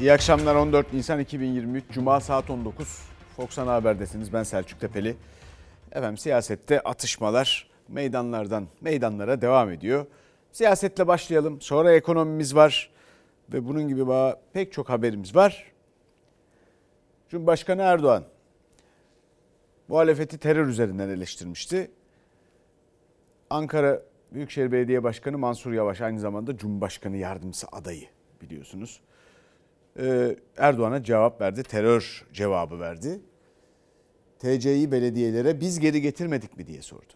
İyi akşamlar 14 Nisan 2023 Cuma saat 19. Fox Ana Haber'desiniz. Ben Selçuk Tepeli. Efendim siyasette atışmalar meydanlardan meydanlara devam ediyor. Siyasetle başlayalım. Sonra ekonomimiz var ve bunun gibi pek çok haberimiz var. Cumhurbaşkanı Erdoğan muhalefeti terör üzerinden eleştirmişti. Ankara Büyükşehir Belediye Başkanı Mansur Yavaş aynı zamanda Cumhurbaşkanı yardımcısı adayı biliyorsunuz. Ee, Erdoğan'a cevap verdi, terör cevabı verdi. TC'yi belediyelere biz geri getirmedik mi diye sordu.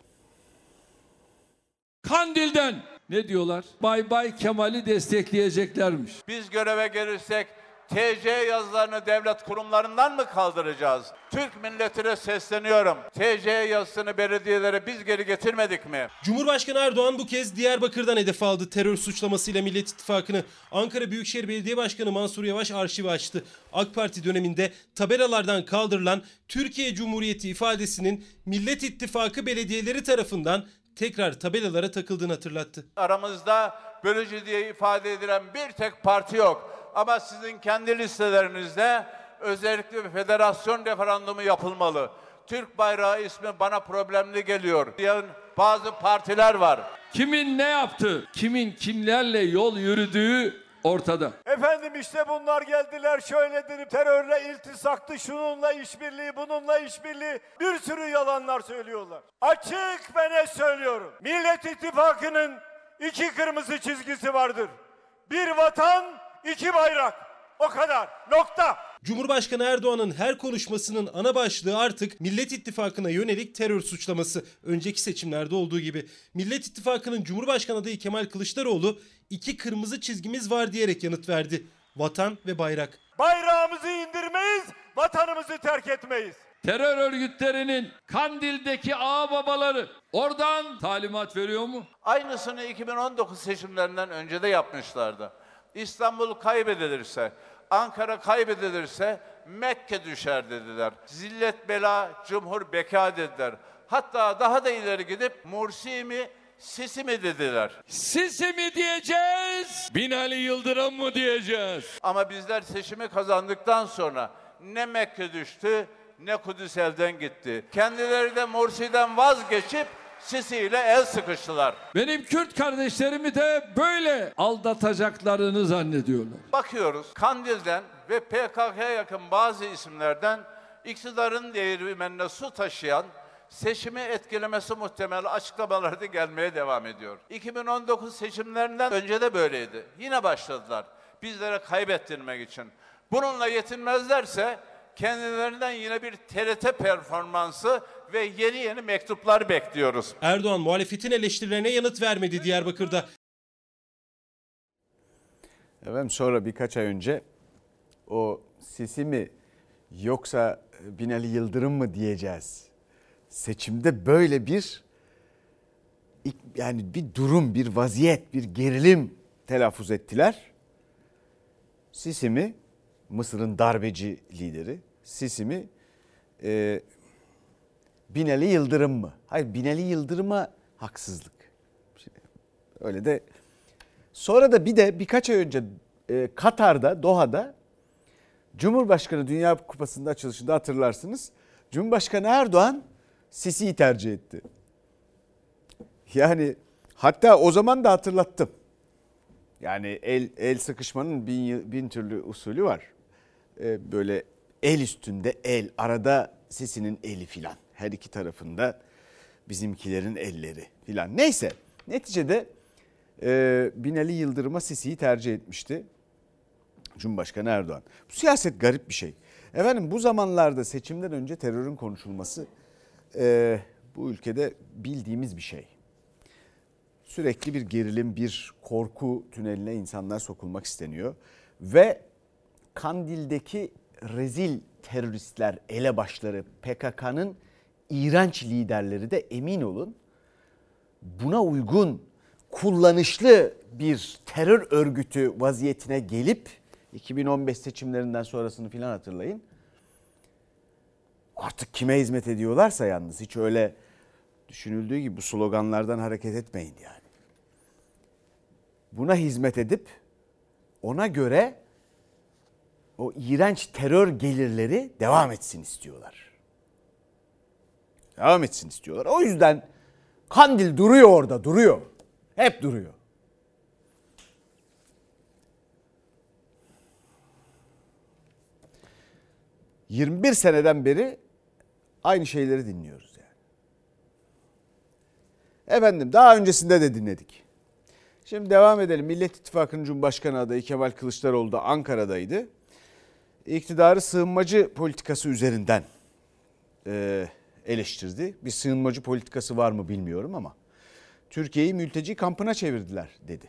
Kandil'den ne diyorlar? Bay Bay Kemal'i destekleyeceklermiş. Biz göreve gelirsek TC yazılarını devlet kurumlarından mı kaldıracağız? Türk milletine sesleniyorum. TC yazısını belediyelere biz geri getirmedik mi? Cumhurbaşkanı Erdoğan bu kez Diyarbakır'dan hedef aldı. Terör suçlamasıyla Millet İttifakı'nı Ankara Büyükşehir Belediye Başkanı Mansur Yavaş arşivi açtı. AK Parti döneminde tabelalardan kaldırılan Türkiye Cumhuriyeti ifadesinin Millet İttifakı belediyeleri tarafından tekrar tabelalara takıldığını hatırlattı. Aramızda bölücü diye ifade edilen bir tek parti yok. Ama sizin kendi listelerinizde özellikle bir federasyon referandumu yapılmalı. Türk bayrağı ismi bana problemli geliyor diyen bazı partiler var. Kimin ne yaptı, kimin kimlerle yol yürüdüğü ortada. Efendim işte bunlar geldiler şöyledir terörle iltisaktı şununla işbirliği bununla işbirliği bir sürü yalanlar söylüyorlar. Açık ve ne söylüyorum. Millet İttifakı'nın iki kırmızı çizgisi vardır. Bir vatan iki bayrak. O kadar. Nokta. Cumhurbaşkanı Erdoğan'ın her konuşmasının ana başlığı artık Millet İttifakı'na yönelik terör suçlaması. Önceki seçimlerde olduğu gibi. Millet İttifakı'nın Cumhurbaşkanı adayı Kemal Kılıçdaroğlu iki kırmızı çizgimiz var diyerek yanıt verdi. Vatan ve bayrak. Bayrağımızı indirmeyiz, vatanımızı terk etmeyiz. Terör örgütlerinin Kandil'deki ağ babaları oradan talimat veriyor mu? Aynısını 2019 seçimlerinden önce de yapmışlardı. İstanbul kaybedilirse, Ankara kaybedilirse Mekke düşer dediler. Zillet bela, cumhur beka dediler. Hatta daha da ileri gidip Mursi mi, Sisi mi dediler. Sisi mi diyeceğiz, Binali Yıldırım mı diyeceğiz? Ama bizler seçimi kazandıktan sonra ne Mekke düştü, ne Kudüs elden gitti. Kendileri de Mursi'den vazgeçip Sisi ile el sıkıştılar. Benim Kürt kardeşlerimi de böyle aldatacaklarını zannediyorlar. Bakıyoruz Kandil'den ve PKK'ya yakın bazı isimlerden iktidarın değirmenine su taşıyan seçimi etkilemesi muhtemel açıklamalar da gelmeye devam ediyor. 2019 seçimlerinden önce de böyleydi. Yine başladılar bizlere kaybettirmek için. Bununla yetinmezlerse kendilerinden yine bir TRT performansı ve yeni yeni mektuplar bekliyoruz. Erdoğan muhalefetin eleştirilerine yanıt vermedi Diyarbakır'da. Efendim sonra birkaç ay önce o Sisi mi yoksa Binali Yıldırım mı diyeceğiz? Seçimde böyle bir yani bir durum, bir vaziyet, bir gerilim telaffuz ettiler. Sisi mi Mısır'ın darbeci lideri Sisi mi e, Binali Yıldırım mı? Hayır Binali Yıldırım'a haksızlık. Öyle de sonra da bir de birkaç ay önce e, Katar'da Doha'da Cumhurbaşkanı Dünya Kupası'nda açılışında hatırlarsınız. Cumhurbaşkanı Erdoğan Sisi'yi tercih etti. Yani hatta o zaman da hatırlattım. Yani el el sıkışmanın bin, bin türlü usulü var. Ee, böyle el üstünde el, arada Sisi'nin eli filan. Her iki tarafında bizimkilerin elleri filan. Neyse neticede e, Binali Yıldırım'a Sisi'yi tercih etmişti. Cumhurbaşkanı Erdoğan. Bu siyaset garip bir şey. Efendim bu zamanlarda seçimden önce terörün konuşulması e, bu ülkede bildiğimiz bir şey. Sürekli bir gerilim, bir korku tüneline insanlar sokulmak isteniyor. Ve Kandil'deki rezil teröristler, elebaşları, PKK'nın iğrenç liderleri de emin olun buna uygun kullanışlı bir terör örgütü vaziyetine gelip 2015 seçimlerinden sonrasını filan hatırlayın. Artık kime hizmet ediyorlarsa yalnız hiç öyle düşünüldüğü gibi bu sloganlardan hareket etmeyin yani. Buna hizmet edip ona göre o iğrenç terör gelirleri devam etsin istiyorlar. Devam etsin istiyorlar. O yüzden Kandil duruyor orada, duruyor. Hep duruyor. ...21 seneden beri aynı şeyleri dinliyoruz yani. Efendim daha öncesinde de dinledik. Şimdi devam edelim. Millet İttifakı'nın Cumhurbaşkanı adayı Kemal Kılıçdaroğlu da Ankara'daydı. İktidarı sığınmacı politikası üzerinden e, eleştirdi. Bir sığınmacı politikası var mı bilmiyorum ama Türkiye'yi mülteci kampına çevirdiler dedi.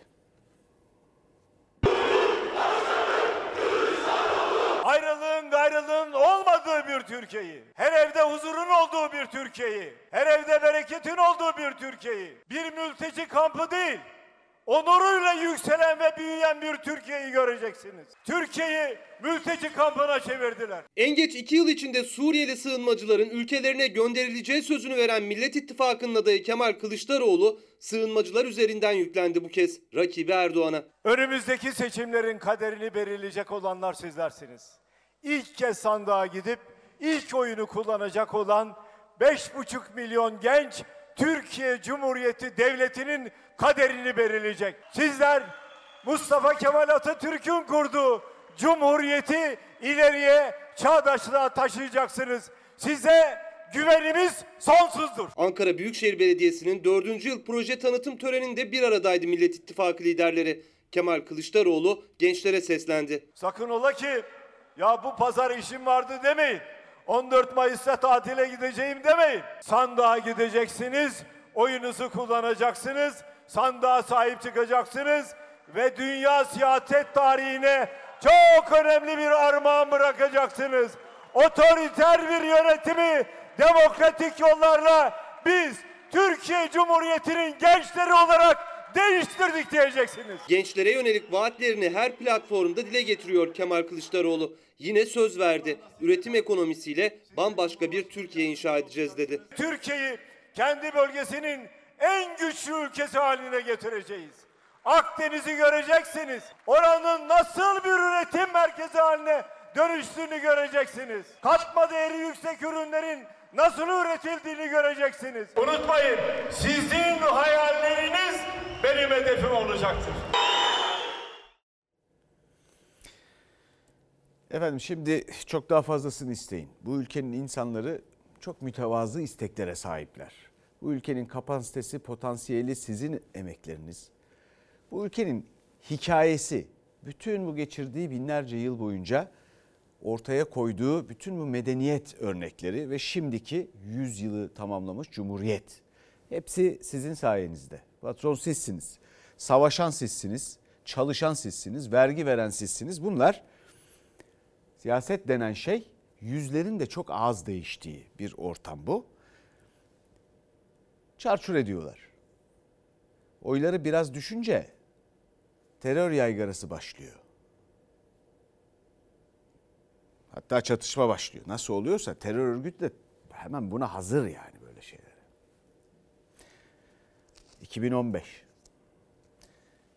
Ayrılığın gayrılığın olmadığı bir Türkiye'yi, her evde huzurun olduğu bir Türkiye'yi, her evde bereketin olduğu bir Türkiye'yi, bir mülteci kampı değil, onuruyla yükselen ve büyüyen bir Türkiye'yi göreceksiniz. Türkiye'yi mülteci kampına çevirdiler. En geç 2 yıl içinde Suriyeli sığınmacıların ülkelerine gönderileceği sözünü veren Millet İttifakı'nın adayı Kemal Kılıçdaroğlu sığınmacılar üzerinden yüklendi bu kez rakibi Erdoğan'a. Önümüzdeki seçimlerin kaderini belirleyecek olanlar sizlersiniz. İlk kez sandığa gidip ilk oyunu kullanacak olan 5,5 milyon genç Türkiye Cumhuriyeti Devleti'nin kaderini belirleyecek. Sizler Mustafa Kemal Atatürk'ün kurduğu Cumhuriyeti ileriye çağdaşlığa taşıyacaksınız. Size güvenimiz sonsuzdur. Ankara Büyükşehir Belediyesi'nin 4. yıl proje tanıtım töreninde bir aradaydı Millet İttifakı liderleri. Kemal Kılıçdaroğlu gençlere seslendi. Sakın ola ki ya bu pazar işim vardı demeyin. 14 Mayıs'ta tatile gideceğim demeyin. Sandığa gideceksiniz, oyunuzu kullanacaksınız, sandığa sahip çıkacaksınız ve dünya siyaset tarihine çok önemli bir armağan bırakacaksınız. Otoriter bir yönetimi demokratik yollarla biz Türkiye Cumhuriyeti'nin gençleri olarak değiştirdik diyeceksiniz. Gençlere yönelik vaatlerini her platformda dile getiriyor Kemal Kılıçdaroğlu. Yine söz verdi. Üretim ekonomisiyle bambaşka bir Türkiye inşa edeceğiz dedi. Türkiye'yi kendi bölgesinin en güçlü ülkesi haline getireceğiz. Akdeniz'i göreceksiniz. Oranın nasıl bir üretim merkezi haline dönüştüğünü göreceksiniz. Katma değeri yüksek ürünlerin nasıl üretildiğini göreceksiniz. Unutmayın, sizin hayalleriniz benim hedefim olacaktır. Efendim şimdi çok daha fazlasını isteyin. Bu ülkenin insanları çok mütevazı isteklere sahipler. Bu ülkenin kapasitesi, potansiyeli sizin emekleriniz. Bu ülkenin hikayesi, bütün bu geçirdiği binlerce yıl boyunca ortaya koyduğu bütün bu medeniyet örnekleri ve şimdiki 100 yılı tamamlamış cumhuriyet. Hepsi sizin sayenizde. Patron sizsiniz. Savaşan sizsiniz. Çalışan sizsiniz. Vergi veren sizsiniz. Bunlar siyaset denen şey yüzlerin de çok az değiştiği bir ortam bu. Çarçur ediyorlar. Oyları biraz düşünce terör yaygarası başlıyor. Hatta çatışma başlıyor. Nasıl oluyorsa terör örgütü de hemen buna hazır yani böyle şeylere. 2015.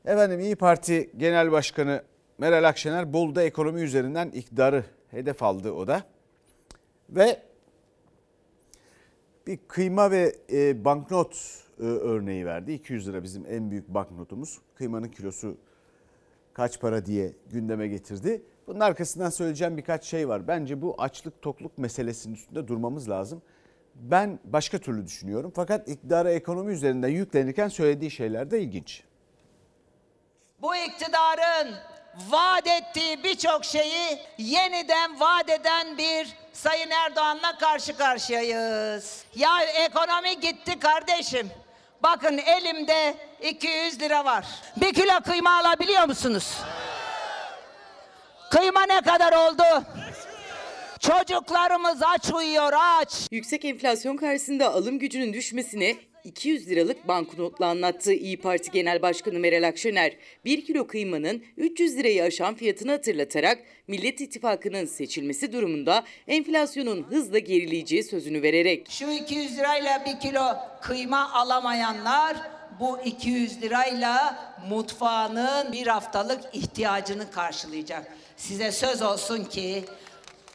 Efendim İyi Parti Genel Başkanı Meral Akşener Bolu'da ekonomi üzerinden iktidarı hedef aldı o da. Ve bir kıyma ve e, banknot e, örneği verdi. 200 lira bizim en büyük banknotumuz. Kıymanın kilosu kaç para diye gündeme getirdi. Bunun arkasından söyleyeceğim birkaç şey var. Bence bu açlık tokluk meselesinin üstünde durmamız lazım. Ben başka türlü düşünüyorum. Fakat iktidara ekonomi üzerinden yüklenirken söylediği şeyler de ilginç. Bu iktidarın vaat ettiği birçok şeyi yeniden vaat eden bir Sayın Erdoğan'la karşı karşıyayız. Ya ekonomi gitti kardeşim. Bakın elimde 200 lira var. Bir kilo kıyma alabiliyor musunuz? Kıyma ne kadar oldu? Çocuklarımız aç uyuyor aç. Yüksek enflasyon karşısında alım gücünün düşmesine 200 liralık banknotla anlattığı İyi Parti Genel Başkanı Meral Akşener, 1 kilo kıymanın 300 lirayı aşan fiyatını hatırlatarak Millet İttifakı'nın seçilmesi durumunda enflasyonun hızla gerileyeceği sözünü vererek Şu 200 lirayla bir kilo kıyma alamayanlar bu 200 lirayla mutfağının bir haftalık ihtiyacını karşılayacak. Size söz olsun ki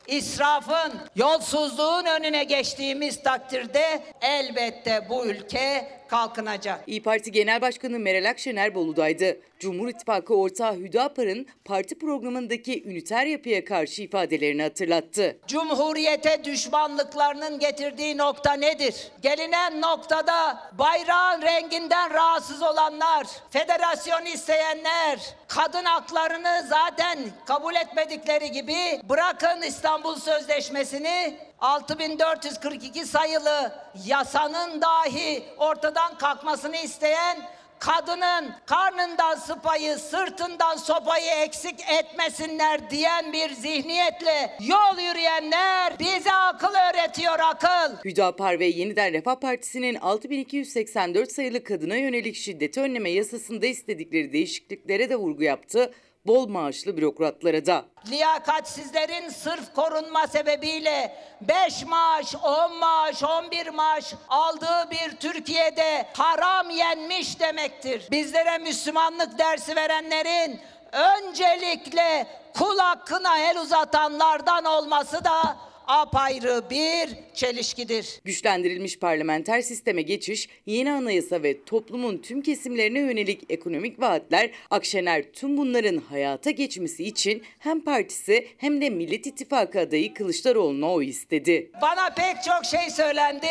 İsrafın, yolsuzluğun önüne geçtiğimiz takdirde elbette bu ülke kalkınacak. İyi Parti Genel Başkanı Meral Akşener Bolu'daydı. Cumhur İttifakı ortağı Hüdapar'ın parti programındaki üniter yapıya karşı ifadelerini hatırlattı. Cumhuriyete düşmanlıklarının getirdiği nokta nedir? Gelinen noktada bayrağın renginden rahatsız olanlar, federasyon isteyenler, kadın haklarını zaten kabul etmedikleri gibi bırakın İstanbul Sözleşmesi'ni 6442 sayılı yasanın dahi ortadan kalkmasını isteyen kadının karnından sıpayı, sırtından sopayı eksik etmesinler diyen bir zihniyetle yol yürüyenler bize akıl öğretiyor akıl. Hüdapar ve Yeniden Refah Partisi'nin 6284 sayılı kadına yönelik şiddet önleme yasasında istedikleri değişikliklere de vurgu yaptı. Bol maaşlı bürokratlara da. Liyakatsizlerin sırf korunma sebebiyle 5 maaş, 10 maaş, 11 maaş aldığı bir Türkiye'de haram yenmiş demektir. Bizlere Müslümanlık dersi verenlerin öncelikle kul hakkına el uzatanlardan olması da apayrı bir çelişkidir. Güçlendirilmiş parlamenter sisteme geçiş, yeni anayasa ve toplumun tüm kesimlerine yönelik ekonomik vaatler Akşener tüm bunların hayata geçmesi için hem partisi hem de Millet İttifakı adayı Kılıçdaroğlu'na oy istedi. Bana pek çok şey söylendi.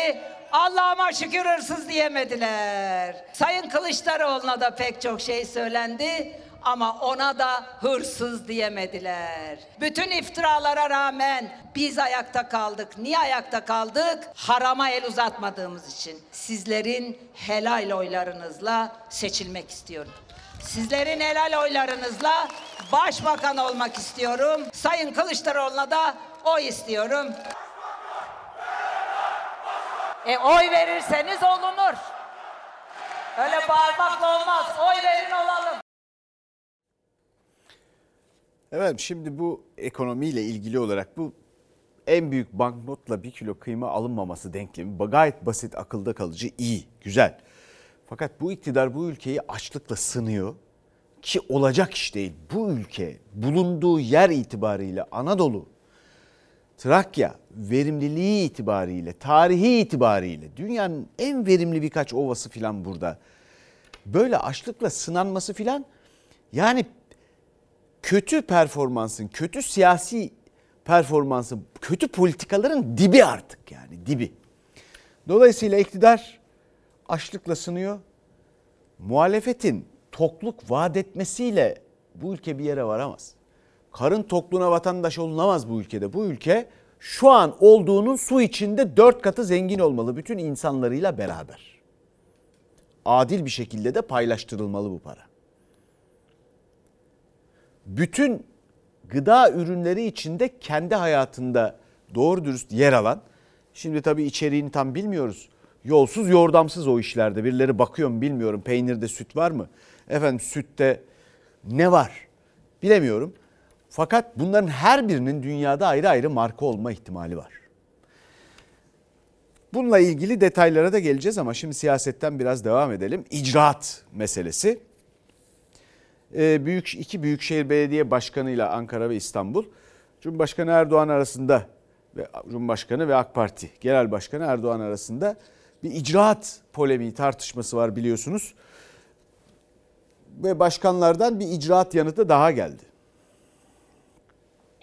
Allah'ıma şükür hırsız diyemediler. Sayın Kılıçdaroğlu'na da pek çok şey söylendi ama ona da hırsız diyemediler. Bütün iftiralara rağmen biz ayakta kaldık. Niye ayakta kaldık? Harama el uzatmadığımız için. Sizlerin helal oylarınızla seçilmek istiyorum. Sizlerin helal oylarınızla başbakan olmak istiyorum. Sayın Kılıçdaroğlu'na da oy istiyorum. E oy verirseniz olunur. Öyle bağırmakla olmaz. Oy verin olalım. Evet şimdi bu ekonomiyle ilgili olarak bu en büyük banknotla bir kilo kıyma alınmaması denklemi gayet basit, akılda kalıcı, iyi, güzel. Fakat bu iktidar bu ülkeyi açlıkla sınıyor ki olacak iş değil. Bu ülke bulunduğu yer itibariyle Anadolu, Trakya verimliliği itibariyle, tarihi itibariyle dünyanın en verimli birkaç ovası filan burada. Böyle açlıkla sınanması filan yani kötü performansın, kötü siyasi performansın, kötü politikaların dibi artık yani dibi. Dolayısıyla iktidar açlıkla sınıyor. Muhalefetin tokluk vaat etmesiyle bu ülke bir yere varamaz. Karın tokluğuna vatandaş olunamaz bu ülkede. Bu ülke şu an olduğunun su içinde dört katı zengin olmalı bütün insanlarıyla beraber. Adil bir şekilde de paylaştırılmalı bu para bütün gıda ürünleri içinde kendi hayatında doğru dürüst yer alan, şimdi tabii içeriğini tam bilmiyoruz. Yolsuz yordamsız o işlerde. Birileri bakıyor mu bilmiyorum. Peynirde süt var mı? Efendim sütte ne var? Bilemiyorum. Fakat bunların her birinin dünyada ayrı ayrı marka olma ihtimali var. Bununla ilgili detaylara da geleceğiz ama şimdi siyasetten biraz devam edelim. İcraat meselesi. Ee, büyük iki büyükşehir belediye başkanıyla Ankara ve İstanbul Cumhurbaşkanı Erdoğan arasında ve Cumhurbaşkanı ve AK Parti Genel Başkanı Erdoğan arasında bir icraat polemiği tartışması var biliyorsunuz. Ve başkanlardan bir icraat yanıtı daha geldi.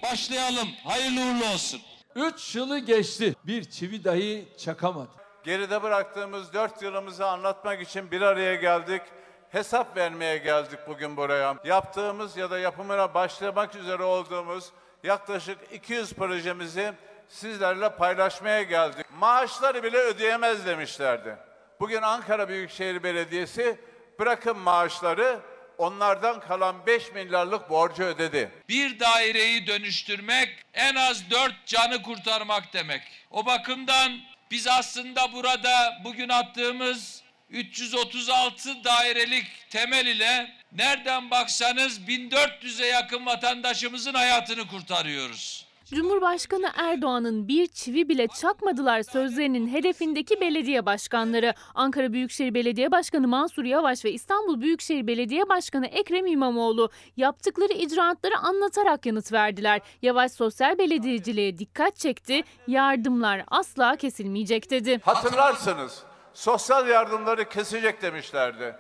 Başlayalım. Hayırlı uğurlu olsun. 3 yılı geçti. Bir çivi dahi çakamadı. Geride bıraktığımız dört yılımızı anlatmak için bir araya geldik. Hesap vermeye geldik bugün buraya. Yaptığımız ya da yapımına başlamak üzere olduğumuz yaklaşık 200 projemizi sizlerle paylaşmaya geldik. Maaşları bile ödeyemez demişlerdi. Bugün Ankara Büyükşehir Belediyesi bırakın maaşları onlardan kalan 5 milyarlık borcu ödedi. Bir daireyi dönüştürmek en az 4 canı kurtarmak demek. O bakımdan biz aslında burada bugün attığımız 336 dairelik temel ile nereden baksanız 1400'e yakın vatandaşımızın hayatını kurtarıyoruz. Cumhurbaşkanı Erdoğan'ın bir çivi bile çakmadılar sözlerinin hedefindeki belediye başkanları. Ankara Büyükşehir Belediye Başkanı Mansur Yavaş ve İstanbul Büyükşehir Belediye Başkanı Ekrem İmamoğlu yaptıkları icraatları anlatarak yanıt verdiler. Yavaş sosyal belediyeciliğe dikkat çekti, yardımlar asla kesilmeyecek dedi. Hatırlarsınız sosyal yardımları kesecek demişlerdi.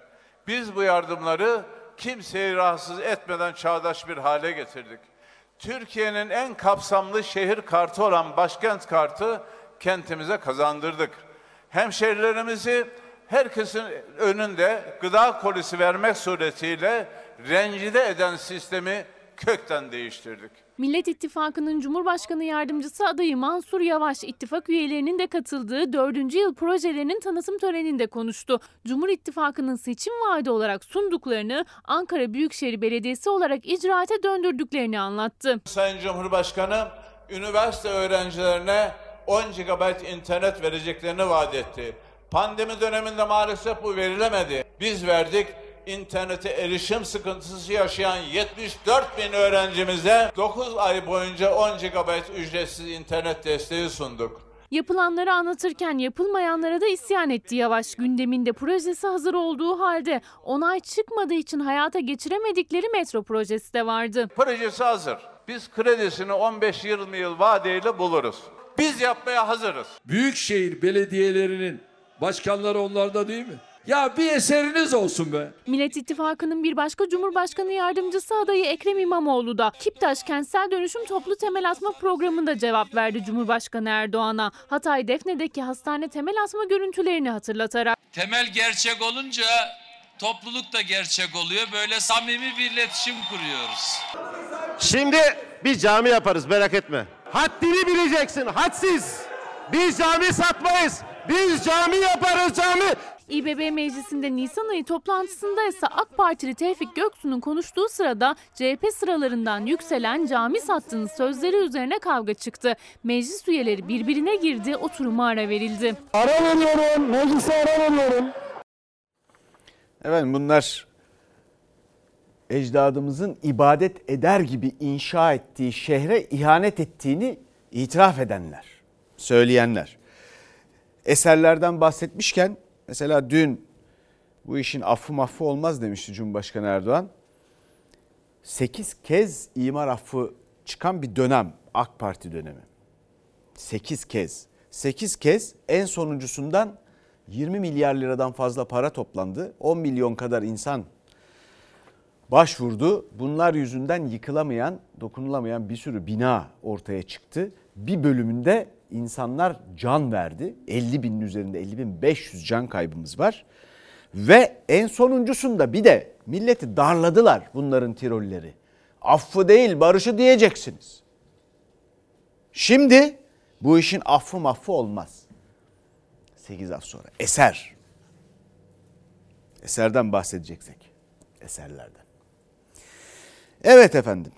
Biz bu yardımları kimseyi rahatsız etmeden çağdaş bir hale getirdik. Türkiye'nin en kapsamlı şehir kartı olan başkent kartı kentimize kazandırdık. Hemşehrilerimizi herkesin önünde gıda kolisi vermek suretiyle rencide eden sistemi kökten değiştirdik. Millet İttifakı'nın Cumhurbaşkanı Yardımcısı adayı Mansur Yavaş, ittifak üyelerinin de katıldığı 4. yıl projelerinin tanıtım töreninde konuştu. Cumhur İttifakı'nın seçim vaadi olarak sunduklarını Ankara Büyükşehir Belediyesi olarak icraate döndürdüklerini anlattı. Sayın Cumhurbaşkanı üniversite öğrencilerine 10 GB internet vereceklerini vaat etti. Pandemi döneminde maalesef bu verilemedi. Biz verdik. İnternete erişim sıkıntısı yaşayan 74 bin öğrencimize 9 ay boyunca 10 GB ücretsiz internet desteği sunduk. Yapılanları anlatırken yapılmayanlara da isyan etti Yavaş. Gündeminde projesi hazır olduğu halde onay çıkmadığı için hayata geçiremedikleri metro projesi de vardı. Projesi hazır. Biz kredisini 15-20 yıl vadeyle buluruz. Biz yapmaya hazırız. Büyükşehir belediyelerinin başkanları onlarda değil mi? Ya bir eseriniz olsun be. Millet İttifakı'nın bir başka Cumhurbaşkanı Yardımcısı adayı Ekrem İmamoğlu da Kiptaş Kentsel Dönüşüm Toplu Temel Atma Programı'nda cevap verdi Cumhurbaşkanı Erdoğan'a. Hatay Defne'deki hastane temel atma görüntülerini hatırlatarak. Temel gerçek olunca topluluk da gerçek oluyor. Böyle samimi bir iletişim kuruyoruz. Şimdi biz cami yaparız merak etme. Haddini bileceksin hadsiz. Biz cami satmayız. Biz cami yaparız cami. İBB Meclisi'nde Nisan ayı toplantısında ise AK Partili Tevfik Göksu'nun konuştuğu sırada CHP sıralarından yükselen cami sattığınız sözleri üzerine kavga çıktı. Meclis üyeleri birbirine girdi, oturuma ara verildi. Ara veriyorum, meclise ara veriyorum. Efendim bunlar ecdadımızın ibadet eder gibi inşa ettiği şehre ihanet ettiğini itiraf edenler, söyleyenler. Eserlerden bahsetmişken mesela dün bu işin affı maffı olmaz demişti Cumhurbaşkanı Erdoğan. 8 kez imar affı çıkan bir dönem AK Parti dönemi. 8 kez. 8 kez en sonuncusundan 20 milyar liradan fazla para toplandı. 10 milyon kadar insan başvurdu. Bunlar yüzünden yıkılamayan, dokunulamayan bir sürü bina ortaya çıktı. Bir bölümünde insanlar can verdi. 50 binin üzerinde 50 bin 500 can kaybımız var. Ve en sonuncusunda bir de milleti darladılar bunların tirolleri. Affı değil barışı diyeceksiniz. Şimdi bu işin affı maffı olmaz. 8 af sonra eser. Eserden bahsedeceksek. Eserlerden. Evet efendim.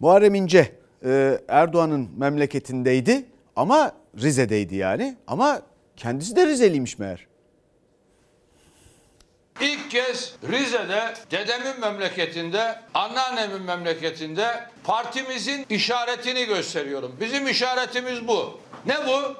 Muharrem İnce Erdoğan'ın memleketindeydi ama Rize'deydi yani. Ama kendisi de Rizeliymiş meğer. İlk kez Rize'de, dedemin memleketinde, anneannemin memleketinde partimizin işaretini gösteriyorum. Bizim işaretimiz bu. Ne bu?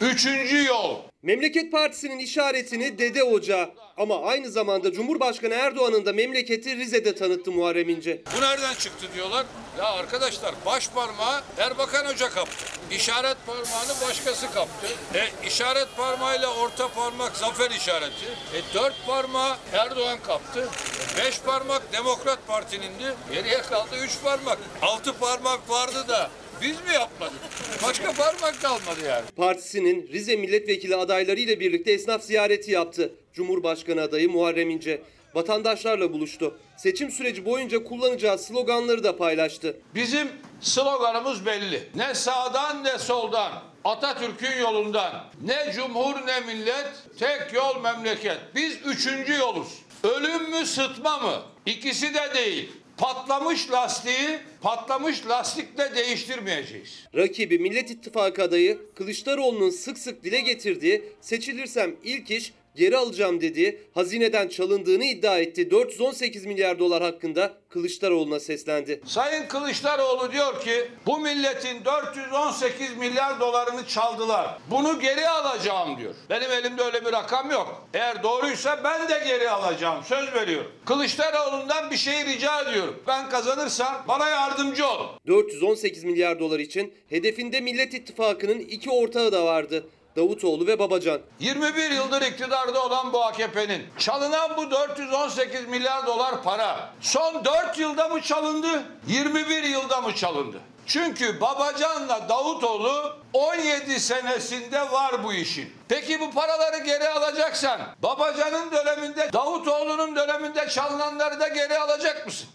Üçüncü yol. Memleket Partisi'nin işaretini Dede Ocağı ama aynı zamanda Cumhurbaşkanı Erdoğan'ın da memleketi Rize'de tanıttı Muharrem İnce. Bu nereden çıktı diyorlar. Ya arkadaşlar baş parmağı Erbakan Hoca kaptı. İşaret parmağını başkası kaptı. E, işaret parmağıyla orta parmak zafer işareti. E, dört parmağı Erdoğan kaptı. E, beş parmak Demokrat Parti'nindi. Geriye kaldı üç parmak. Altı parmak vardı da biz mi yapmadık? Başka parmak kalmadı yani. Partisinin Rize milletvekili adayları ile birlikte esnaf ziyareti yaptı. Cumhurbaşkanı adayı Muharrem İnce vatandaşlarla buluştu. Seçim süreci boyunca kullanacağı sloganları da paylaştı. Bizim sloganımız belli. Ne sağdan ne soldan. Atatürk'ün yolundan. Ne cumhur ne millet. Tek yol memleket. Biz üçüncü yoluz. Ölüm mü sıtma mı? İkisi de değil. Patlamış lastiği patlamış lastikle değiştirmeyeceğiz. Rakibi Millet İttifakı adayı Kılıçdaroğlu'nun sık sık dile getirdiği seçilirsem ilk iş geri alacağım dediği hazineden çalındığını iddia etti. 418 milyar dolar hakkında Kılıçdaroğlu'na seslendi. Sayın Kılıçdaroğlu diyor ki bu milletin 418 milyar dolarını çaldılar. Bunu geri alacağım diyor. Benim elimde öyle bir rakam yok. Eğer doğruysa ben de geri alacağım. Söz veriyorum. Kılıçdaroğlu'ndan bir şey rica ediyorum. Ben kazanırsam bana yardımcı ol. 418 milyar dolar için hedefinde Millet İttifakı'nın iki ortağı da vardı. Davutoğlu ve Babacan. 21 yıldır iktidarda olan bu AKP'nin çalınan bu 418 milyar dolar para son 4 yılda mı çalındı? 21 yılda mı çalındı? Çünkü Babacan'la Davutoğlu 17 senesinde var bu işin. Peki bu paraları geri alacaksan Babacan'ın döneminde Davutoğlu'nun döneminde çalınanları da geri alacak mısın?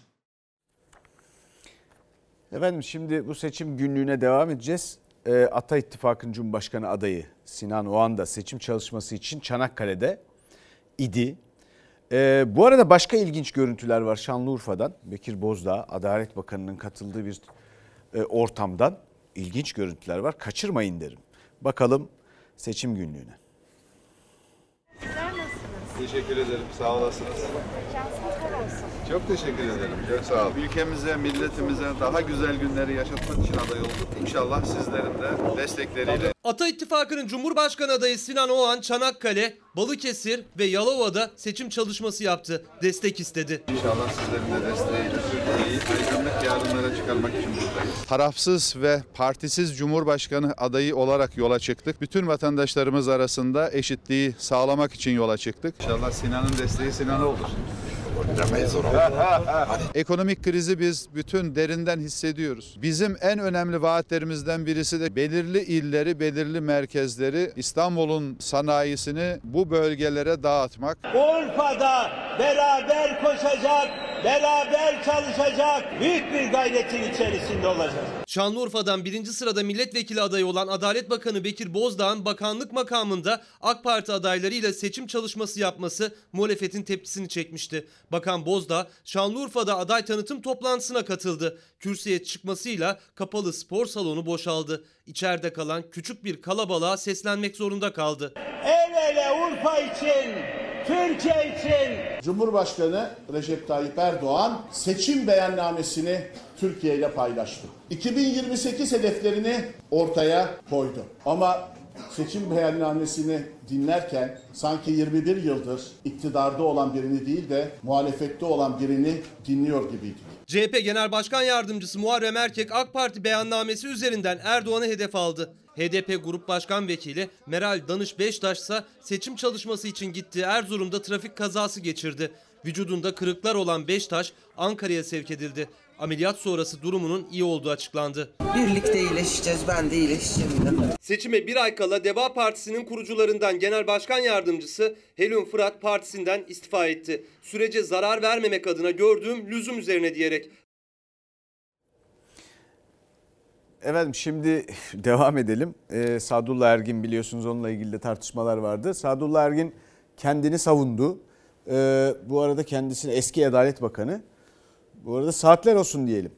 Efendim şimdi bu seçim günlüğüne devam edeceğiz. Ee, Ata İttifakı'nın Cumhurbaşkanı adayı Sinan Oğan da seçim çalışması için Çanakkale'de idi. Ee, bu arada başka ilginç görüntüler var Şanlıurfa'dan. Bekir Bozdağ, Adalet Bakanı'nın katıldığı bir e, ortamdan ilginç görüntüler var. Kaçırmayın derim. Bakalım seçim günlüğüne. Teşekkür ederim. Sağ olasınız. Çok teşekkür ederim. Çok sağ olun. Ülkemize, milletimize daha güzel günleri yaşatmak için aday olduk. İnşallah sizlerin de destekleriyle Ata İttifakı'nın Cumhurbaşkanı adayı Sinan Oğan Çanakkale, Balıkesir ve Yalova'da seçim çalışması yaptı. Destek istedi. İnşallah sizlerin de desteğiyle aydınlık yarınlara çıkarmak için buradayız. Tarafsız ve partisiz Cumhurbaşkanı adayı olarak yola çıktık. Bütün vatandaşlarımız arasında eşitliği sağlamak için yola çıktık. İnşallah Sinan'ın desteği Sinan'a olur. Demeyiz Ekonomik krizi biz bütün derinden hissediyoruz. Bizim en önemli vaatlerimizden birisi de belirli illeri, belirli merkezleri İstanbul'un sanayisini bu bölgelere dağıtmak. Urfa'da beraber koşacak, beraber çalışacak büyük bir gayretin içerisinde olacağız. Şanlıurfa'dan birinci sırada milletvekili adayı olan Adalet Bakanı Bekir Bozdağ'ın bakanlık makamında AK Parti adaylarıyla seçim çalışması yapması muhalefetin tepkisini çekmişti. Bakan Bozdağ Şanlıurfa'da aday tanıtım toplantısına katıldı. Kürsüye çıkmasıyla kapalı spor salonu boşaldı. İçeride kalan küçük bir kalabalığa seslenmek zorunda kaldı. El ele Urfa için, Türkiye için Cumhurbaşkanı Recep Tayyip Erdoğan seçim beyannamesini Türkiye ile paylaştı. 2028 hedeflerini ortaya koydu. Ama seçim beyannamesini dinlerken sanki 21 yıldır iktidarda olan birini değil de muhalefette olan birini dinliyor gibiydik. CHP Genel Başkan Yardımcısı Muharrem Erkek AK Parti beyannamesi üzerinden Erdoğan'ı hedef aldı. HDP Grup Başkan Vekili Meral Danış Beştaş ise seçim çalışması için gittiği Erzurum'da trafik kazası geçirdi. Vücudunda kırıklar olan Beştaş Ankara'ya sevk edildi. Ameliyat sonrası durumunun iyi olduğu açıklandı. Birlikte iyileşeceğiz. Ben de iyileşeceğim. Seçime bir ay kala Deva Partisi'nin kurucularından Genel Başkan Yardımcısı Helun Fırat partisinden istifa etti. Sürece zarar vermemek adına gördüğüm lüzum üzerine diyerek Efendim şimdi devam edelim. Ee, Sadullah Ergin biliyorsunuz onunla ilgili de tartışmalar vardı. Sadullah Ergin kendini savundu. Ee, bu arada kendisini eski Adalet Bakanı. Bu arada saatler olsun diyelim.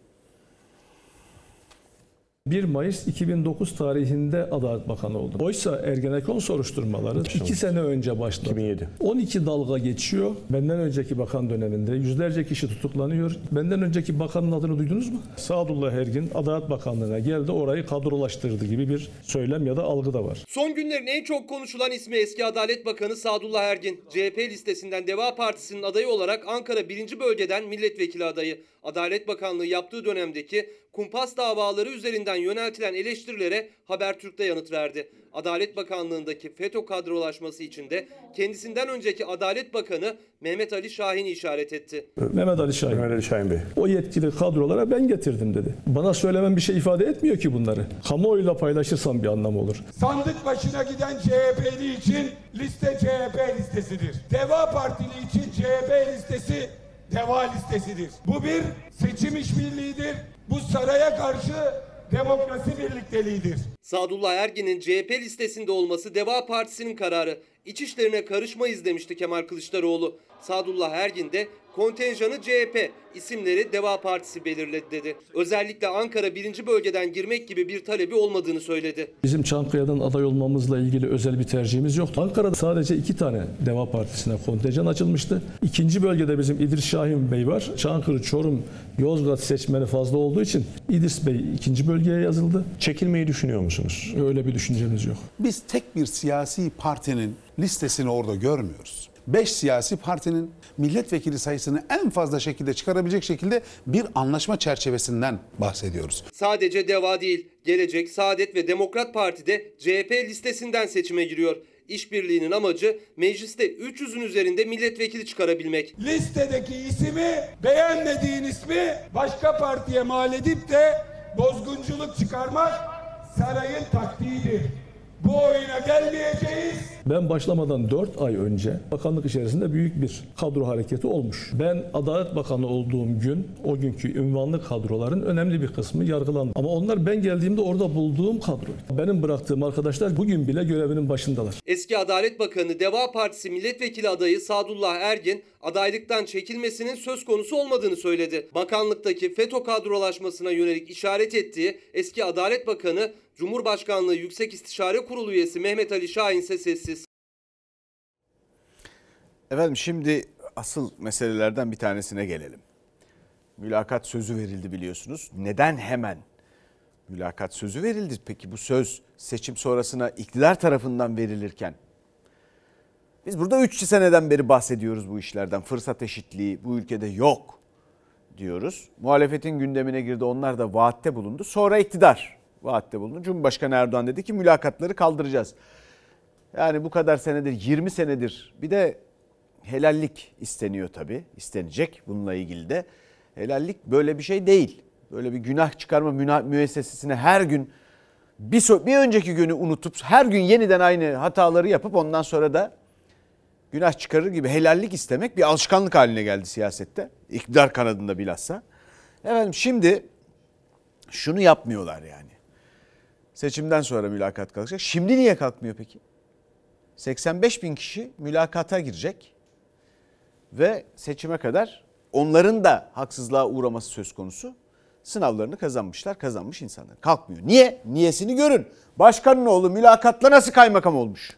1 Mayıs 2009 tarihinde Adalet Bakanı oldum. Oysa Ergenekon soruşturmaları 2 sene önce başladı. 2007. 12 dalga geçiyor. Benden önceki bakan döneminde yüzlerce kişi tutuklanıyor. Benden önceki bakanın adını duydunuz mu? Sadullah Ergin Adalet Bakanlığı'na geldi orayı kadrolaştırdı gibi bir söylem ya da algı da var. Son günlerin en çok konuşulan ismi eski Adalet Bakanı Sadullah Ergin. CHP listesinden Deva Partisi'nin adayı olarak Ankara 1. Bölgeden milletvekili adayı. Adalet Bakanlığı yaptığı dönemdeki kumpas davaları üzerinden yöneltilen eleştirilere Habertürk'te yanıt verdi. Adalet Bakanlığı'ndaki FETÖ kadrolaşması içinde kendisinden önceki Adalet Bakanı Mehmet Ali Şahin'i işaret etti. Mehmet Ali Şahin. Mehmet Ali Şahin Bey. O yetkili kadrolara ben getirdim dedi. Bana söylemem bir şey ifade etmiyor ki bunları. Kamuoyuyla paylaşırsam bir anlam olur. Sandık başına giden CHP'li için liste CHP listesidir. Deva Partili için CHP listesi Deva listesidir. Bu bir seçim işbirliğidir. Bu saraya karşı demokrasi birlikteliğidir. Sadullah Ergin'in CHP listesinde olması Deva Partisi'nin kararı. İç işlerine karışmayız demişti Kemal Kılıçdaroğlu. Sadullah Ergin de kontenjanı CHP, isimleri Deva Partisi belirledi dedi. Özellikle Ankara 1. bölgeden girmek gibi bir talebi olmadığını söyledi. Bizim Çankaya'dan aday olmamızla ilgili özel bir tercihimiz yoktu. Ankara'da sadece iki tane Deva Partisi'ne kontenjan açılmıştı. İkinci bölgede bizim İdris Şahin Bey var. Çankırı, Çorum, Yozgat seçmeni fazla olduğu için İdris Bey ikinci bölgeye yazıldı. Çekilmeyi düşünüyor musunuz? Öyle bir düşüncemiz yok. Biz tek bir siyasi partinin listesini orada görmüyoruz. Beş siyasi partinin milletvekili sayısını en fazla şekilde çıkarabilecek şekilde bir anlaşma çerçevesinden bahsediyoruz. Sadece Deva değil, Gelecek, Saadet ve Demokrat Parti de CHP listesinden seçime giriyor. İşbirliğinin amacı mecliste 300'ün üzerinde milletvekili çıkarabilmek. Listedeki ismi beğenmediğin ismi başka partiye mal edip de bozgunculuk çıkarmak sarayın taktiğidir. Bu oyuna gelmeyeceğiz. Ben başlamadan 4 ay önce bakanlık içerisinde büyük bir kadro hareketi olmuş. Ben Adalet Bakanı olduğum gün o günkü ünvanlı kadroların önemli bir kısmı yargılandı. Ama onlar ben geldiğimde orada bulduğum kadro. Benim bıraktığım arkadaşlar bugün bile görevinin başındalar. Eski Adalet Bakanı Deva Partisi milletvekili adayı Sadullah Ergin adaylıktan çekilmesinin söz konusu olmadığını söyledi. Bakanlıktaki FETÖ kadrolaşmasına yönelik işaret ettiği eski Adalet Bakanı Cumhurbaşkanlığı Yüksek İstişare Kurulu üyesi Mehmet Ali Şahin ise sessiz. Efendim şimdi asıl meselelerden bir tanesine gelelim. Mülakat sözü verildi biliyorsunuz. Neden hemen mülakat sözü verildi? Peki bu söz seçim sonrasına iktidar tarafından verilirken biz burada 3 seneden beri bahsediyoruz bu işlerden. Fırsat eşitliği bu ülkede yok diyoruz. Muhalefetin gündemine girdi. Onlar da vaatte bulundu. Sonra iktidar vaatte bulundu. Cumhurbaşkanı Erdoğan dedi ki mülakatları kaldıracağız. Yani bu kadar senedir 20 senedir bir de helallik isteniyor tabii. istenecek bununla ilgili de. Helallik böyle bir şey değil. Böyle bir günah çıkarma müessesesine her gün bir, so- bir önceki günü unutup her gün yeniden aynı hataları yapıp ondan sonra da günah çıkarır gibi helallik istemek bir alışkanlık haline geldi siyasette. İktidar kanadında bilhassa. Efendim şimdi şunu yapmıyorlar yani. Seçimden sonra mülakat kalkacak. Şimdi niye kalkmıyor peki? 85 bin kişi mülakata girecek ve seçime kadar onların da haksızlığa uğraması söz konusu. Sınavlarını kazanmışlar, kazanmış insanlar. Kalkmıyor. Niye? Niyesini görün. Başkanın oğlu mülakatla nasıl kaymakam olmuş?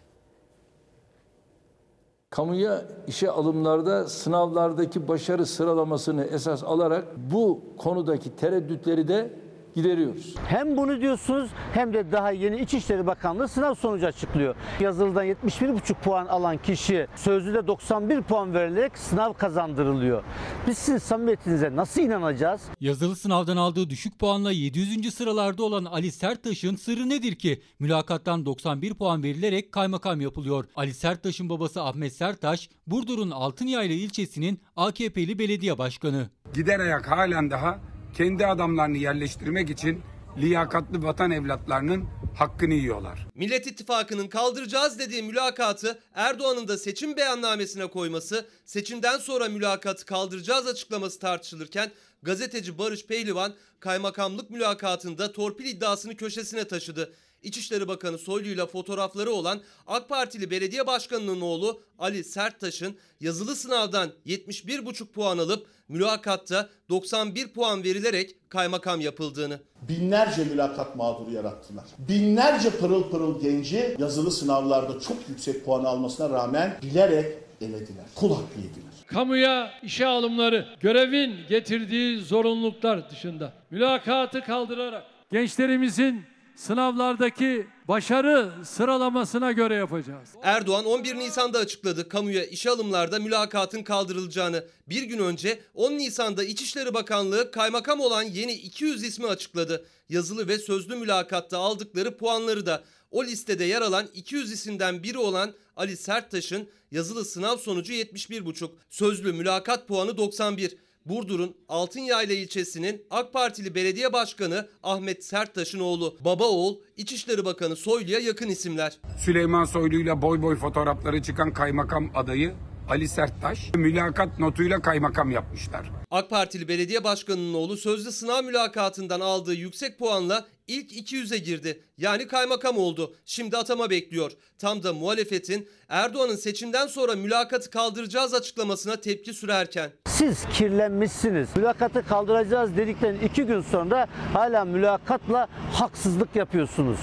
Kamuya işe alımlarda sınavlardaki başarı sıralamasını esas alarak bu konudaki tereddütleri de gideriyoruz. Hem bunu diyorsunuz hem de daha yeni İçişleri Bakanlığı sınav sonucu açıklıyor. Yazılıdan 71,5 puan alan kişi sözlüde 91 puan verilerek sınav kazandırılıyor. Biz sizin samimiyetinize nasıl inanacağız? Yazılı sınavdan aldığı düşük puanla 700. sıralarda olan Ali Serttaş'ın sırrı nedir ki? Mülakattan 91 puan verilerek kaymakam yapılıyor. Ali Serttaş'ın babası Ahmet Serttaş, Burdur'un Altınyaylı ilçesinin AKP'li belediye başkanı. gider ayak halen daha kendi adamlarını yerleştirmek için liyakatlı vatan evlatlarının hakkını yiyorlar. Millet İttifakı'nın kaldıracağız dediği mülakatı Erdoğan'ın da seçim beyannamesine koyması, seçimden sonra mülakatı kaldıracağız açıklaması tartışılırken gazeteci Barış Pehlivan kaymakamlık mülakatında torpil iddiasını köşesine taşıdı. İçişleri Bakanı Soylu'yla fotoğrafları olan AK Partili belediye başkanının oğlu Ali Serttaş'ın yazılı sınavdan 71,5 puan alıp mülakatta 91 puan verilerek kaymakam yapıldığını. Binlerce mülakat mağduru yarattılar. Binlerce pırıl pırıl genci yazılı sınavlarda çok yüksek puan almasına rağmen bilerek elediler. Kul hakkı yediler. Kamuya işe alımları görevin getirdiği zorunluluklar dışında mülakatı kaldırarak gençlerimizin sınavlardaki başarı sıralamasına göre yapacağız. Erdoğan 11 Nisan'da açıkladı kamuya işe alımlarda mülakatın kaldırılacağını. Bir gün önce 10 Nisan'da İçişleri Bakanlığı kaymakam olan yeni 200 ismi açıkladı. Yazılı ve sözlü mülakatta aldıkları puanları da o listede yer alan 200 isimden biri olan Ali Serttaş'ın yazılı sınav sonucu 71,5, sözlü mülakat puanı 91. Burdur'un Altınyayla ilçesinin AK Partili belediye başkanı Ahmet Serttaş'ın oğlu. Baba oğul İçişleri Bakanı Soylu'ya yakın isimler. Süleyman Soylu'yla boy boy fotoğrafları çıkan kaymakam adayı Ali Serttaş mülakat notuyla kaymakam yapmışlar. AK Partili belediye başkanının oğlu sözlü sınav mülakatından aldığı yüksek puanla İlk 200'e girdi. Yani kaymakam oldu. Şimdi atama bekliyor. Tam da muhalefetin Erdoğan'ın seçimden sonra mülakatı kaldıracağız açıklamasına tepki sürerken. Siz kirlenmişsiniz. Mülakatı kaldıracağız dedikten iki gün sonra hala mülakatla haksızlık yapıyorsunuz.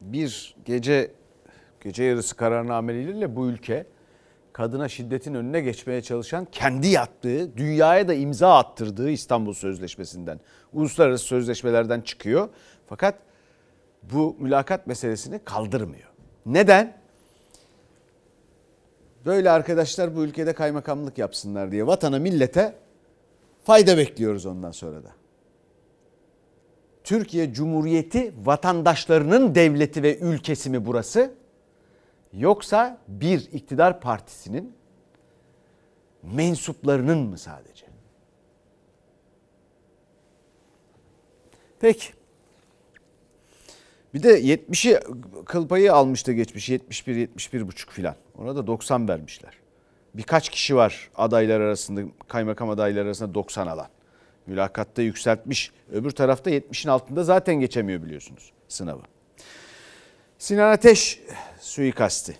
Bir gece gece yarısı kararnameleriyle bu ülke kadına şiddetin önüne geçmeye çalışan kendi yaptığı, dünyaya da imza attırdığı İstanbul Sözleşmesi'nden, uluslararası sözleşmelerden çıkıyor. Fakat bu mülakat meselesini kaldırmıyor. Neden? Böyle arkadaşlar bu ülkede kaymakamlık yapsınlar diye vatana millete fayda bekliyoruz ondan sonra da. Türkiye Cumhuriyeti vatandaşlarının devleti ve ülkesi mi burası? Yoksa bir iktidar partisinin mensuplarının mı sadece? Peki. Bir de 70'i kıl payı almıştı geçmiş 71 71 buçuk filan. Ona da 90 vermişler. Birkaç kişi var adaylar arasında kaymakam adayları arasında 90 alan. Mülakatta yükseltmiş. Öbür tarafta 70'in altında zaten geçemiyor biliyorsunuz sınavı. Sinan Ateş suikasti.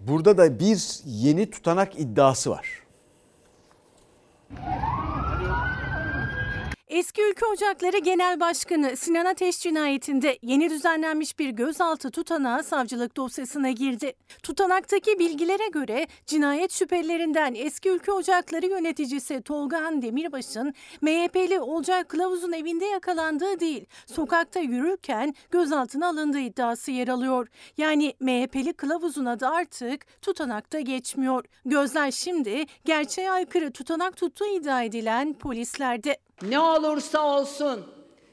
Burada da bir yeni tutanak iddiası var. Eski Ülke Ocakları Genel Başkanı Sinan Ateş cinayetinde yeni düzenlenmiş bir gözaltı tutanağı savcılık dosyasına girdi. Tutanaktaki bilgilere göre cinayet şüphelerinden Eski Ülke Ocakları yöneticisi Tolgahan Demirbaş'ın MHP'li Olcay Kılavuz'un evinde yakalandığı değil, sokakta yürürken gözaltına alındığı iddiası yer alıyor. Yani MHP'li Kılavuz'un adı artık tutanakta geçmiyor. Gözler şimdi gerçeğe aykırı tutanak tuttuğu iddia edilen polislerde. Ne olursa olsun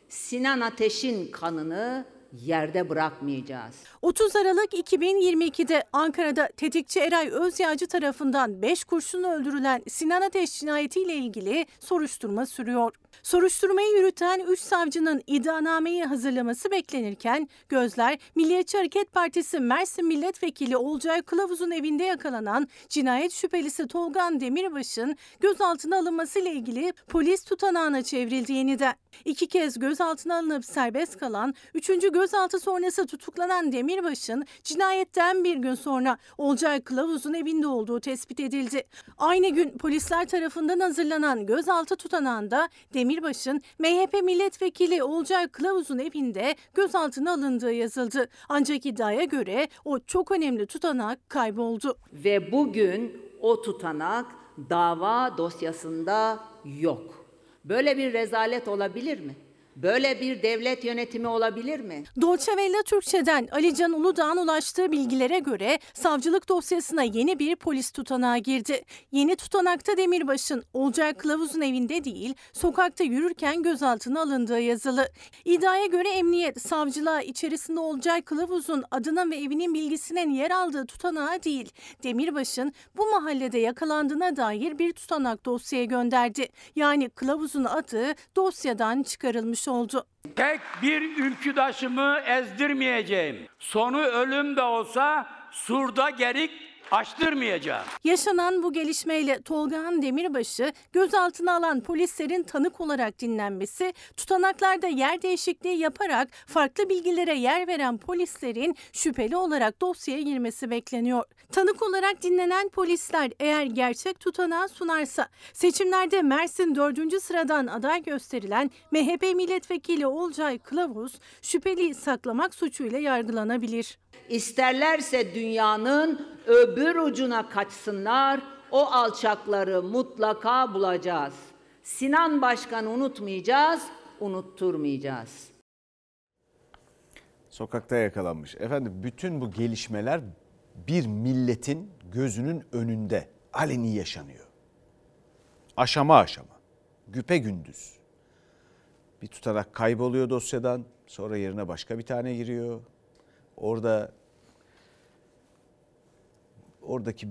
Sinan Ateş'in kanını yerde bırakmayacağız. 30 Aralık 2022'de Ankara'da tetikçi Eray Özyağcı tarafından 5 kurşunla öldürülen Sinan Ateş cinayetiyle ilgili soruşturma sürüyor. Soruşturmayı yürüten 3 savcının iddianameyi hazırlaması beklenirken gözler Milliyetçi Hareket Partisi Mersin Milletvekili Olcay Kılavuz'un evinde yakalanan cinayet şüphelisi Tolgan Demirbaş'ın gözaltına alınmasıyla ilgili polis tutanağına çevrildi yeniden. İki kez gözaltına alınıp serbest kalan, üçüncü gözaltı sonrası tutuklanan Demirbaş'ın cinayetten bir gün sonra Olcay Kılavuz'un evinde olduğu tespit edildi. Aynı gün polisler tarafından hazırlanan gözaltı tutanağında Demirbaş'ın MHP milletvekili Olcay Kılavuz'un evinde gözaltına alındığı yazıldı. Ancak iddiaya göre o çok önemli tutanak kayboldu. Ve bugün o tutanak dava dosyasında yok. Böyle bir rezalet olabilir mi? Böyle bir devlet yönetimi olabilir mi? Dolce Vella Türkçe'den Ali Can Uludağ'ın ulaştığı bilgilere göre savcılık dosyasına yeni bir polis tutanağı girdi. Yeni tutanakta Demirbaş'ın Olcay Kılavuz'un evinde değil, sokakta yürürken gözaltına alındığı yazılı. İddiaya göre emniyet savcılığa içerisinde Olcay Kılavuz'un adına ve evinin bilgisinin yer aldığı tutanağı değil, Demirbaş'ın bu mahallede yakalandığına dair bir tutanak dosyaya gönderdi. Yani Kılavuz'un adı dosyadan çıkarılmış oldu. Tek bir ülküdaşımı ezdirmeyeceğim. Sonu ölüm de olsa surda gerik açtırmayacağım. Yaşanan bu gelişmeyle Tolgahan Demirbaş'ı gözaltına alan polislerin tanık olarak dinlenmesi, tutanaklarda yer değişikliği yaparak farklı bilgilere yer veren polislerin şüpheli olarak dosyaya girmesi bekleniyor. Tanık olarak dinlenen polisler eğer gerçek tutanağı sunarsa seçimlerde Mersin 4. sıradan aday gösterilen MHP milletvekili Olcay Kılavuz şüpheliyi saklamak suçuyla yargılanabilir. İsterlerse dünyanın öbür ucuna kaçsınlar, o alçakları mutlaka bulacağız. Sinan Başkan'ı unutmayacağız, unutturmayacağız. Sokakta yakalanmış. Efendim bütün bu gelişmeler bir milletin gözünün önünde aleni yaşanıyor. Aşama aşama, güpe gündüz. Bir tutanak kayboluyor dosyadan, sonra yerine başka bir tane giriyor. Orada oradaki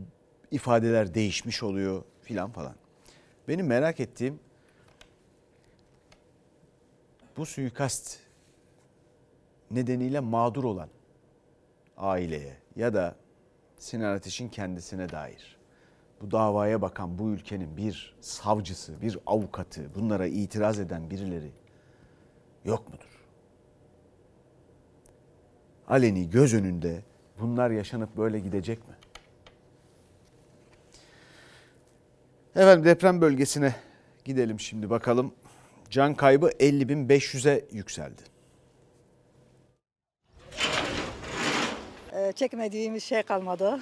ifadeler değişmiş oluyor filan falan. Benim merak ettiğim bu suikast nedeniyle mağdur olan aileye ya da Sinan Ateş'in kendisine dair bu davaya bakan bu ülkenin bir savcısı, bir avukatı, bunlara itiraz eden birileri yok mudur? Aleni göz önünde bunlar yaşanıp böyle gidecek mi? Efendim deprem bölgesine gidelim şimdi bakalım. Can kaybı 50.500'e yükseldi. Ee, çekmediğimiz şey kalmadı.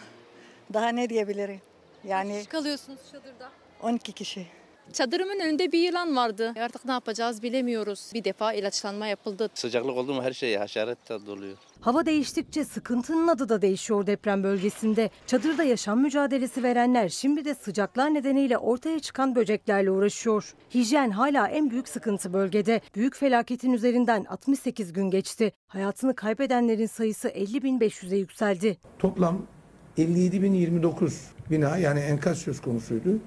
Daha ne diyebilirim? Yani kalıyorsunuz çadırda? 12 kişi. Çadırımın önünde bir yılan vardı. Artık ne yapacağız bilemiyoruz. Bir defa ilaçlanma yapıldı. Sıcaklık oldu mu her şey haşeret de doluyor. Hava değiştikçe sıkıntının adı da değişiyor deprem bölgesinde. Çadırda yaşam mücadelesi verenler şimdi de sıcaklar nedeniyle ortaya çıkan böceklerle uğraşıyor. Hijyen hala en büyük sıkıntı bölgede. Büyük felaketin üzerinden 68 gün geçti. Hayatını kaybedenlerin sayısı 50.500'e yükseldi. Toplam 57.029 bina yani enkaz söz konusuydu.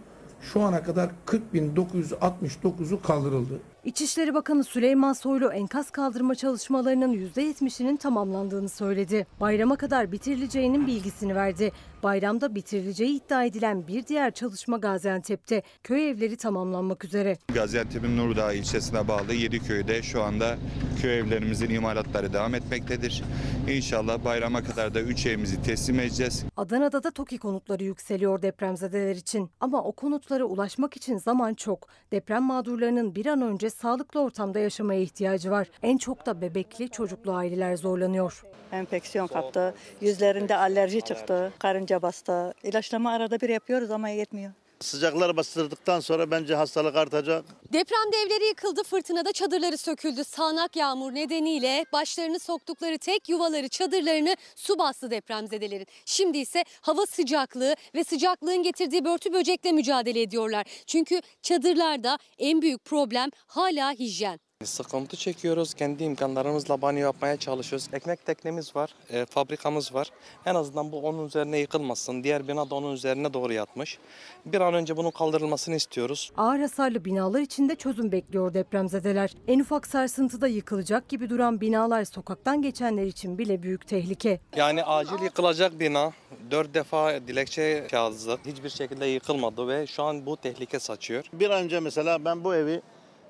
Şu ana kadar 40.969'u kaldırıldı. İçişleri Bakanı Süleyman Soylu enkaz kaldırma çalışmalarının %70'inin tamamlandığını söyledi. Bayrama kadar bitirileceğinin bilgisini verdi. Bayramda bitirileceği iddia edilen bir diğer çalışma Gaziantep'te. Köy evleri tamamlanmak üzere. Gaziantep'in Nurdağ ilçesine bağlı 7 köyde şu anda köy evlerimizin imalatları devam etmektedir. İnşallah bayrama kadar da 3 evimizi teslim edeceğiz. Adana'da da TOKİ konutları yükseliyor depremzedeler için. Ama o konutlara ulaşmak için zaman çok. Deprem mağdurlarının bir an önce sağlıklı ortamda yaşamaya ihtiyacı var. En çok da bebekli çocuklu aileler zorlanıyor. Enfeksiyon kaptı, yüzlerinde alerji çıktı, karınca bastı. İlaçlama arada bir yapıyoruz ama yetmiyor. Sıcaklar bastırdıktan sonra bence hastalık artacak. Depremde evleri yıkıldı, fırtınada çadırları söküldü. Sağanak yağmur nedeniyle başlarını soktukları tek yuvaları, çadırlarını su bastı depremzedelerin. Şimdi ise hava sıcaklığı ve sıcaklığın getirdiği börtü böcekle mücadele ediyorlar. Çünkü çadırlarda en büyük problem hala hijyen. Sıkıntı çekiyoruz. Kendi imkanlarımızla banyo yapmaya çalışıyoruz. Ekmek teknemiz var, e, fabrikamız var. En azından bu onun üzerine yıkılmasın. Diğer bina da onun üzerine doğru yatmış. Bir an önce bunun kaldırılmasını istiyoruz. Ağır hasarlı binalar içinde çözüm bekliyor depremzedeler. En ufak sarsıntıda yıkılacak gibi duran binalar sokaktan geçenler için bile büyük tehlike. Yani acil yıkılacak bina. Dört defa dilekçe yazdık. Hiçbir şekilde yıkılmadı ve şu an bu tehlike saçıyor. Bir an önce mesela ben bu evi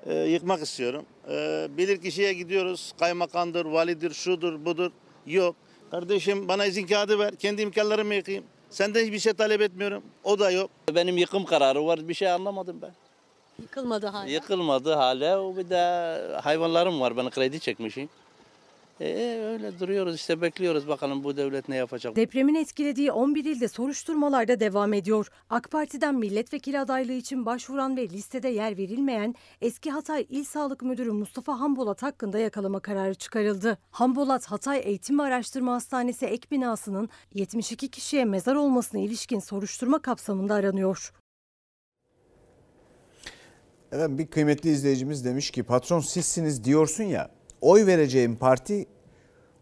e, yıkmak istiyorum. E, bilir kişiye gidiyoruz. Kaymakamdır, validir, şudur, budur. Yok. Kardeşim bana izin kağıdı ver. Kendi imkanlarımı yıkayayım. Senden hiçbir şey talep etmiyorum. O da yok. Benim yıkım kararı var bir şey anlamadım ben. Yıkılmadı hala. Yıkılmadı hala. O bir de hayvanlarım var ben kredi çekmişim. E, öyle duruyoruz işte bekliyoruz bakalım bu devlet ne yapacak. Depremin etkilediği 11 ilde soruşturmalar da devam ediyor. AK Parti'den milletvekili adaylığı için başvuran ve listede yer verilmeyen eski Hatay İl Sağlık Müdürü Mustafa Hambolat hakkında yakalama kararı çıkarıldı. Hambolat Hatay Eğitim ve Araştırma Hastanesi ek binasının 72 kişiye mezar olmasına ilişkin soruşturma kapsamında aranıyor. Efendim bir kıymetli izleyicimiz demiş ki patron sizsiniz diyorsun ya oy vereceğim parti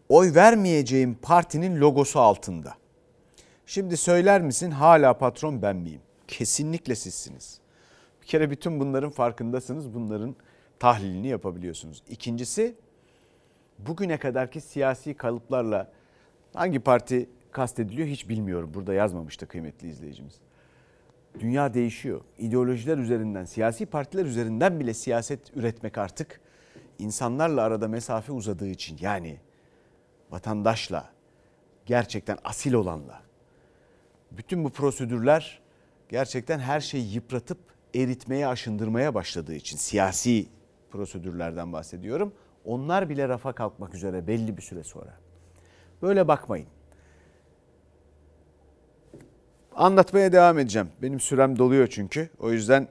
oy vermeyeceğim partinin logosu altında. Şimdi söyler misin hala patron ben miyim? Kesinlikle sizsiniz. Bir kere bütün bunların farkındasınız. Bunların tahlilini yapabiliyorsunuz. İkincisi bugüne kadarki siyasi kalıplarla hangi parti kastediliyor hiç bilmiyorum. Burada yazmamıştı kıymetli izleyicimiz. Dünya değişiyor. İdeolojiler üzerinden, siyasi partiler üzerinden bile siyaset üretmek artık insanlarla arada mesafe uzadığı için yani vatandaşla gerçekten asil olanla bütün bu prosedürler gerçekten her şeyi yıpratıp eritmeye, aşındırmaya başladığı için siyasi prosedürlerden bahsediyorum. Onlar bile rafa kalkmak üzere belli bir süre sonra. Böyle bakmayın. Anlatmaya devam edeceğim. Benim sürem doluyor çünkü. O yüzden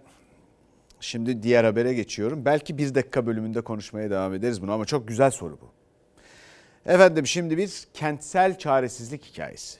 şimdi diğer habere geçiyorum. Belki bir dakika bölümünde konuşmaya devam ederiz bunu ama çok güzel soru bu. Efendim şimdi bir kentsel çaresizlik hikayesi.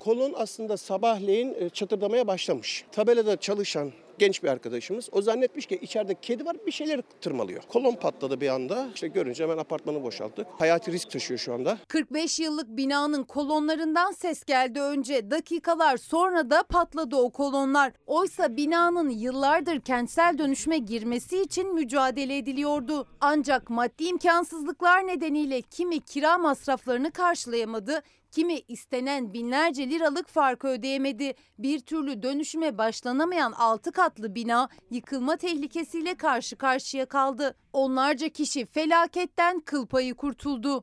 Kolon aslında sabahleyin e, çatırdamaya başlamış. Tabelada çalışan genç bir arkadaşımız. O zannetmiş ki içeride kedi var bir şeyler tırmalıyor. Kolon patladı bir anda. İşte görünce hemen apartmanı boşalttık. Hayati risk taşıyor şu anda. 45 yıllık binanın kolonlarından ses geldi önce. Dakikalar sonra da patladı o kolonlar. Oysa binanın yıllardır kentsel dönüşüme girmesi için mücadele ediliyordu. Ancak maddi imkansızlıklar nedeniyle kimi kira masraflarını karşılayamadı, kimi istenen binlerce liralık farkı ödeyemedi. Bir türlü dönüşüme başlanamayan 6 katlı bina yıkılma tehlikesiyle karşı karşıya kaldı. Onlarca kişi felaketten kıl payı kurtuldu.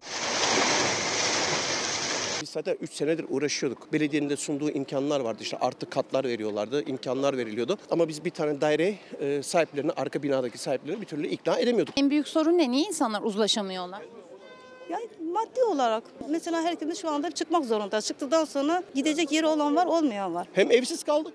Biz zaten 3 senedir uğraşıyorduk. Belediyenin de sunduğu imkanlar vardı. İşte artı katlar veriyorlardı, imkanlar veriliyordu. Ama biz bir tane daire e, sahiplerini, arka binadaki sahiplerini bir türlü ikna edemiyorduk. En büyük sorun ne? Niye insanlar uzlaşamıyorlar? Yani maddi olarak mesela herkes şu anda çıkmak zorunda. Çıktıktan sonra gidecek yeri olan var, olmayan var. Hem evsiz kaldık,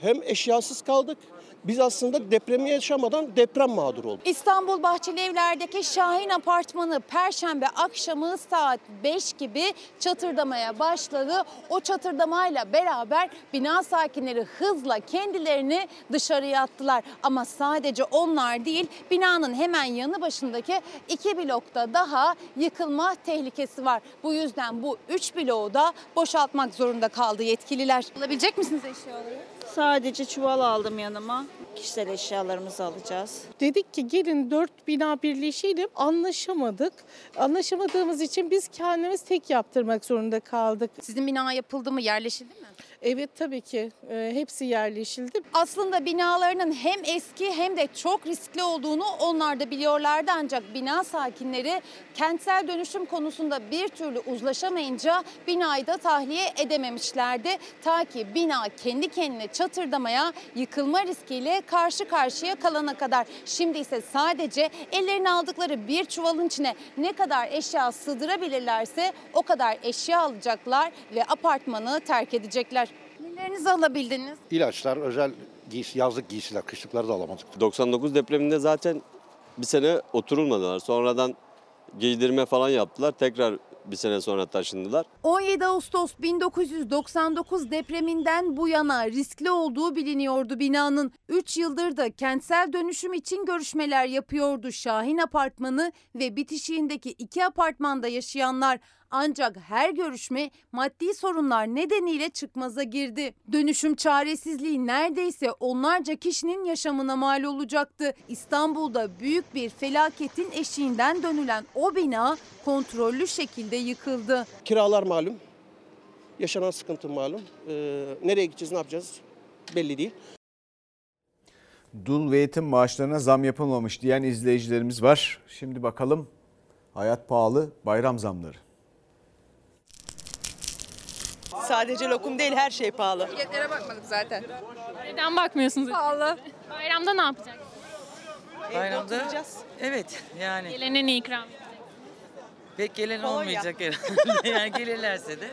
hem eşyasız kaldık. Biz aslında depremi yaşamadan deprem mağduru olduk. İstanbul Bahçeli Evler'deki Şahin Apartmanı Perşembe akşamı saat 5 gibi çatırdamaya başladı. O çatırdamayla beraber bina sakinleri hızla kendilerini dışarıya attılar. Ama sadece onlar değil binanın hemen yanı başındaki iki blokta daha yıkılma tehlikesi var. Bu yüzden bu üç bloğu da boşaltmak zorunda kaldı yetkililer. Alabilecek misiniz eşyaları? Sadece çuval aldım yanıma. Kişisel eşyalarımızı alacağız. Dedik ki gelin dört bina birleşelim anlaşamadık. Anlaşamadığımız için biz kendimiz tek yaptırmak zorunda kaldık. Sizin bina yapıldı mı yerleşildi mi? Evet tabii ki e, hepsi yerleşildi. Aslında binalarının hem eski hem de çok riskli olduğunu onlar da biliyorlardı ancak bina sakinleri kentsel dönüşüm konusunda bir türlü uzlaşamayınca binayı da tahliye edememişlerdi. Ta ki bina kendi kendine çatırdamaya yıkılma riskiyle karşı karşıya kalana kadar. Şimdi ise sadece ellerine aldıkları bir çuvalın içine ne kadar eşya sığdırabilirlerse o kadar eşya alacaklar ve apartmanı terk edecekler. Nelerinizi alabildiniz? İlaçlar, özel giysi, yazlık giysiler, kışlıkları da alamadık. 99 depreminde zaten bir sene oturulmadılar. Sonradan giydirme falan yaptılar. Tekrar bir sene sonra taşındılar. 17 Ağustos 1999 depreminden bu yana riskli olduğu biliniyordu binanın. 3 yıldır da kentsel dönüşüm için görüşmeler yapıyordu Şahin Apartmanı ve bitişiğindeki iki apartmanda yaşayanlar. Ancak her görüşme maddi sorunlar nedeniyle çıkmaza girdi. Dönüşüm çaresizliği neredeyse onlarca kişinin yaşamına mal olacaktı. İstanbul'da büyük bir felaketin eşiğinden dönülen o bina kontrollü şekilde yıkıldı. Kiralar malum, yaşanan sıkıntı malum. Ee, nereye gideceğiz, ne yapacağız belli değil. Dul ve yetim maaşlarına zam yapılmamış diyen izleyicilerimiz var. Şimdi bakalım hayat pahalı bayram zamları. Sadece lokum değil her şey pahalı. Biletlere bakmadık zaten. Neden bakmıyorsunuz? Pahalı. Bayramda ne yapacak? Bayramda Evet yani Gelene ne ikram? pek gelen Kolonya. olmayacak herhalde. yani gelirlerse de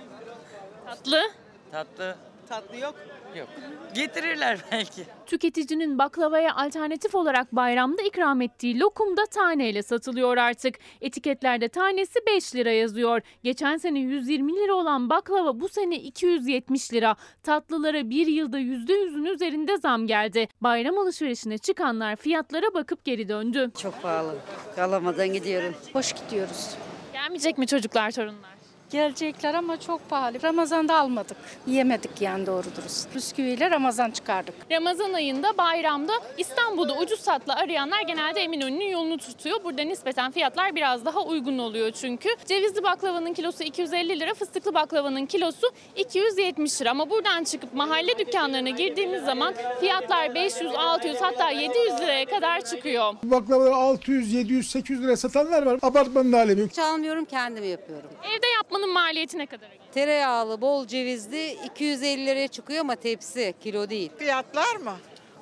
Tatlı. tatlı Tatlı yok. Yok. Getirirler belki. Tüketicinin baklavaya alternatif olarak bayramda ikram ettiği lokum da taneyle satılıyor artık. Etiketlerde tanesi 5 lira yazıyor. Geçen sene 120 lira olan baklava bu sene 270 lira. Tatlılara bir yılda %100'ün üzerinde zam geldi. Bayram alışverişine çıkanlar fiyatlara bakıp geri döndü. Çok pahalı. Kalamadan gidiyorum. Hoş gidiyoruz. Gelmeyecek mi çocuklar torunlar? Gelecekler ama çok pahalı. Ramazan'da almadık. Yemedik yani doğru dürüst. Bisküviyle Ramazan çıkardık. Ramazan ayında bayramda İstanbul'da ucuz tatlı arayanlar genelde Eminönü'nün yolunu tutuyor. Burada nispeten fiyatlar biraz daha uygun oluyor çünkü. Cevizli baklavanın kilosu 250 lira, fıstıklı baklavanın kilosu 270 lira. Ama buradan çıkıp mahalle dükkanlarına girdiğimiz zaman fiyatlar 500, 600 hatta 700 liraya kadar çıkıyor. Baklavaları 600, 700, 800 liraya satanlar var. Apartmanın alemi. Çalmıyorum kendim yapıyorum. Evde yapmanın maliyeti ne kadar? Tereyağlı, bol cevizli 250 liraya çıkıyor ama tepsi kilo değil. Fiyatlar mı?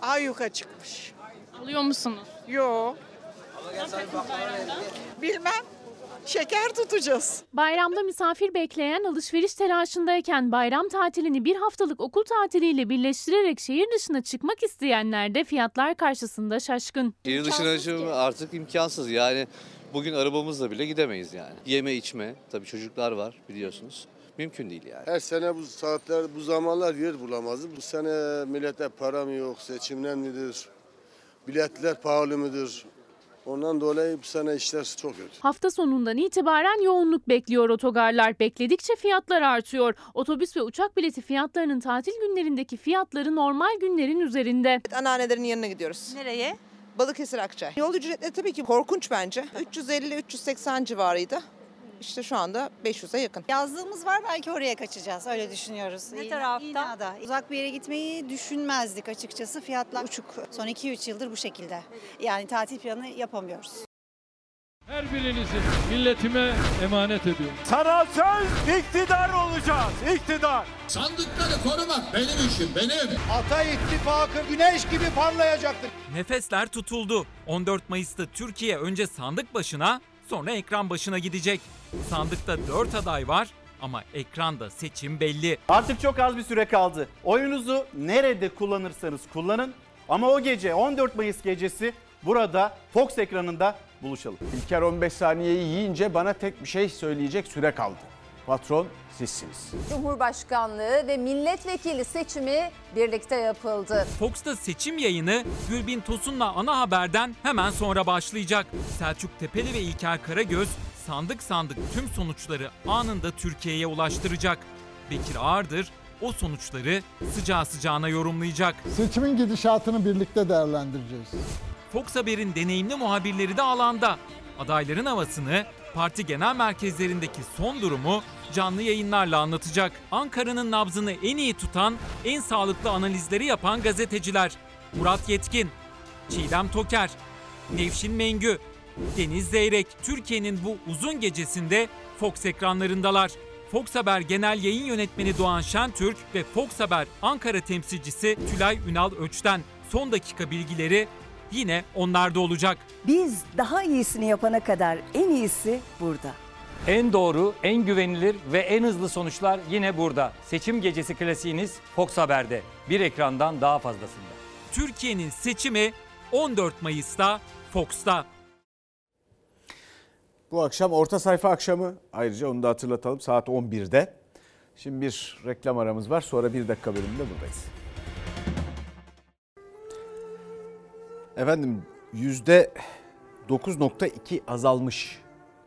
Ayyuka çıkmış. Alıyor musunuz? Yok. Bilmem. Şeker tutacağız. Bayramda misafir bekleyen alışveriş telaşındayken bayram tatilini bir haftalık okul tatiliyle birleştirerek şehir dışına çıkmak isteyenler de fiyatlar karşısında şaşkın. Şehir dışına çıkmak artık imkansız yani bugün arabamızla bile gidemeyiz yani. Yeme içme tabii çocuklar var biliyorsunuz. mümkün değil yani. Her sene bu saatler, bu zamanlar yer bulamazdı. Bu sene millete para mı yok, seçimden midir, biletler pahalı mıdır? Ondan dolayı bu sene işler çok kötü. Hafta sonundan itibaren yoğunluk bekliyor otogarlar. Bekledikçe fiyatlar artıyor. Otobüs ve uçak bileti fiyatlarının tatil günlerindeki fiyatları normal günlerin üzerinde. Anneannelerin yanına gidiyoruz. Nereye? Balıkesir Akçay. Yol ücretleri tabii ki korkunç bence. 350-380 civarıydı. İşte şu anda 500'e yakın. Yazlığımız var belki oraya kaçacağız öyle düşünüyoruz. Ne İğne- tarafta? İğneada. Uzak bir yere gitmeyi düşünmezdik açıkçası. Fiyatlar uçuk. Son 2-3 yıldır bu şekilde. Yani tatil planı yapamıyoruz. Her birinizi milletime emanet ediyorum. Sana söz iktidar olacağız. İktidar. Sandıkları korumak benim işim benim. Ata ittifakı güneş gibi parlayacaktır. Nefesler tutuldu. 14 Mayıs'ta Türkiye önce sandık başına sonra ekran başına gidecek. Sandıkta 4 aday var ama ekranda seçim belli. Artık çok az bir süre kaldı. Oyunuzu nerede kullanırsanız kullanın ama o gece 14 Mayıs gecesi burada Fox ekranında buluşalım. İlker 15 saniyeyi yiyince bana tek bir şey söyleyecek süre kaldı. Patron sizsiniz. Cumhurbaşkanlığı ve milletvekili seçimi birlikte yapıldı. Fox'ta seçim yayını Gülbin Tosun'la ana haberden hemen sonra başlayacak. Selçuk Tepeli ve İlker Karagöz sandık sandık tüm sonuçları anında Türkiye'ye ulaştıracak. Bekir Ağırdır o sonuçları sıcağı sıcağına yorumlayacak. Seçimin gidişatını birlikte değerlendireceğiz. Fox Haber'in deneyimli muhabirleri de alanda. Adayların havasını, parti genel merkezlerindeki son durumu canlı yayınlarla anlatacak. Ankara'nın nabzını en iyi tutan, en sağlıklı analizleri yapan gazeteciler. Murat Yetkin, Çiğdem Toker, Nevşin Mengü, Deniz Zeyrek, Türkiye'nin bu uzun gecesinde Fox ekranlarındalar. Fox Haber Genel Yayın Yönetmeni Doğan Şentürk ve Fox Haber Ankara temsilcisi Tülay Ünal Öç'ten son dakika bilgileri yine onlarda olacak. Biz daha iyisini yapana kadar en iyisi burada. En doğru, en güvenilir ve en hızlı sonuçlar yine burada. Seçim gecesi klasiğiniz Fox Haber'de. Bir ekrandan daha fazlasında. Türkiye'nin seçimi 14 Mayıs'ta Fox'ta. Bu akşam orta sayfa akşamı ayrıca onu da hatırlatalım saat 11'de. Şimdi bir reklam aramız var sonra bir dakika bölümünde buradayız. Efendim yüzde 9.2 azalmış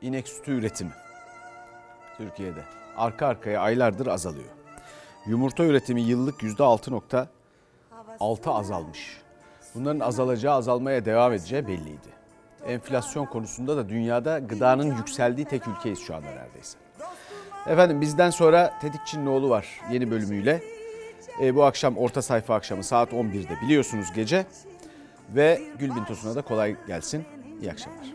inek sütü üretimi Türkiye'de. Arka arkaya aylardır azalıyor. Yumurta üretimi yıllık yüzde 6.6 azalmış. Bunların azalacağı azalmaya devam edeceği belliydi. Enflasyon konusunda da dünyada gıdanın yükseldiği tek ülkeyiz şu anda neredeyse. Efendim bizden sonra Tetik Çinlioğlu var yeni bölümüyle. E, bu akşam orta sayfa akşamı saat 11'de biliyorsunuz gece ve Gülbin Tosun'a da kolay gelsin. İyi akşamlar.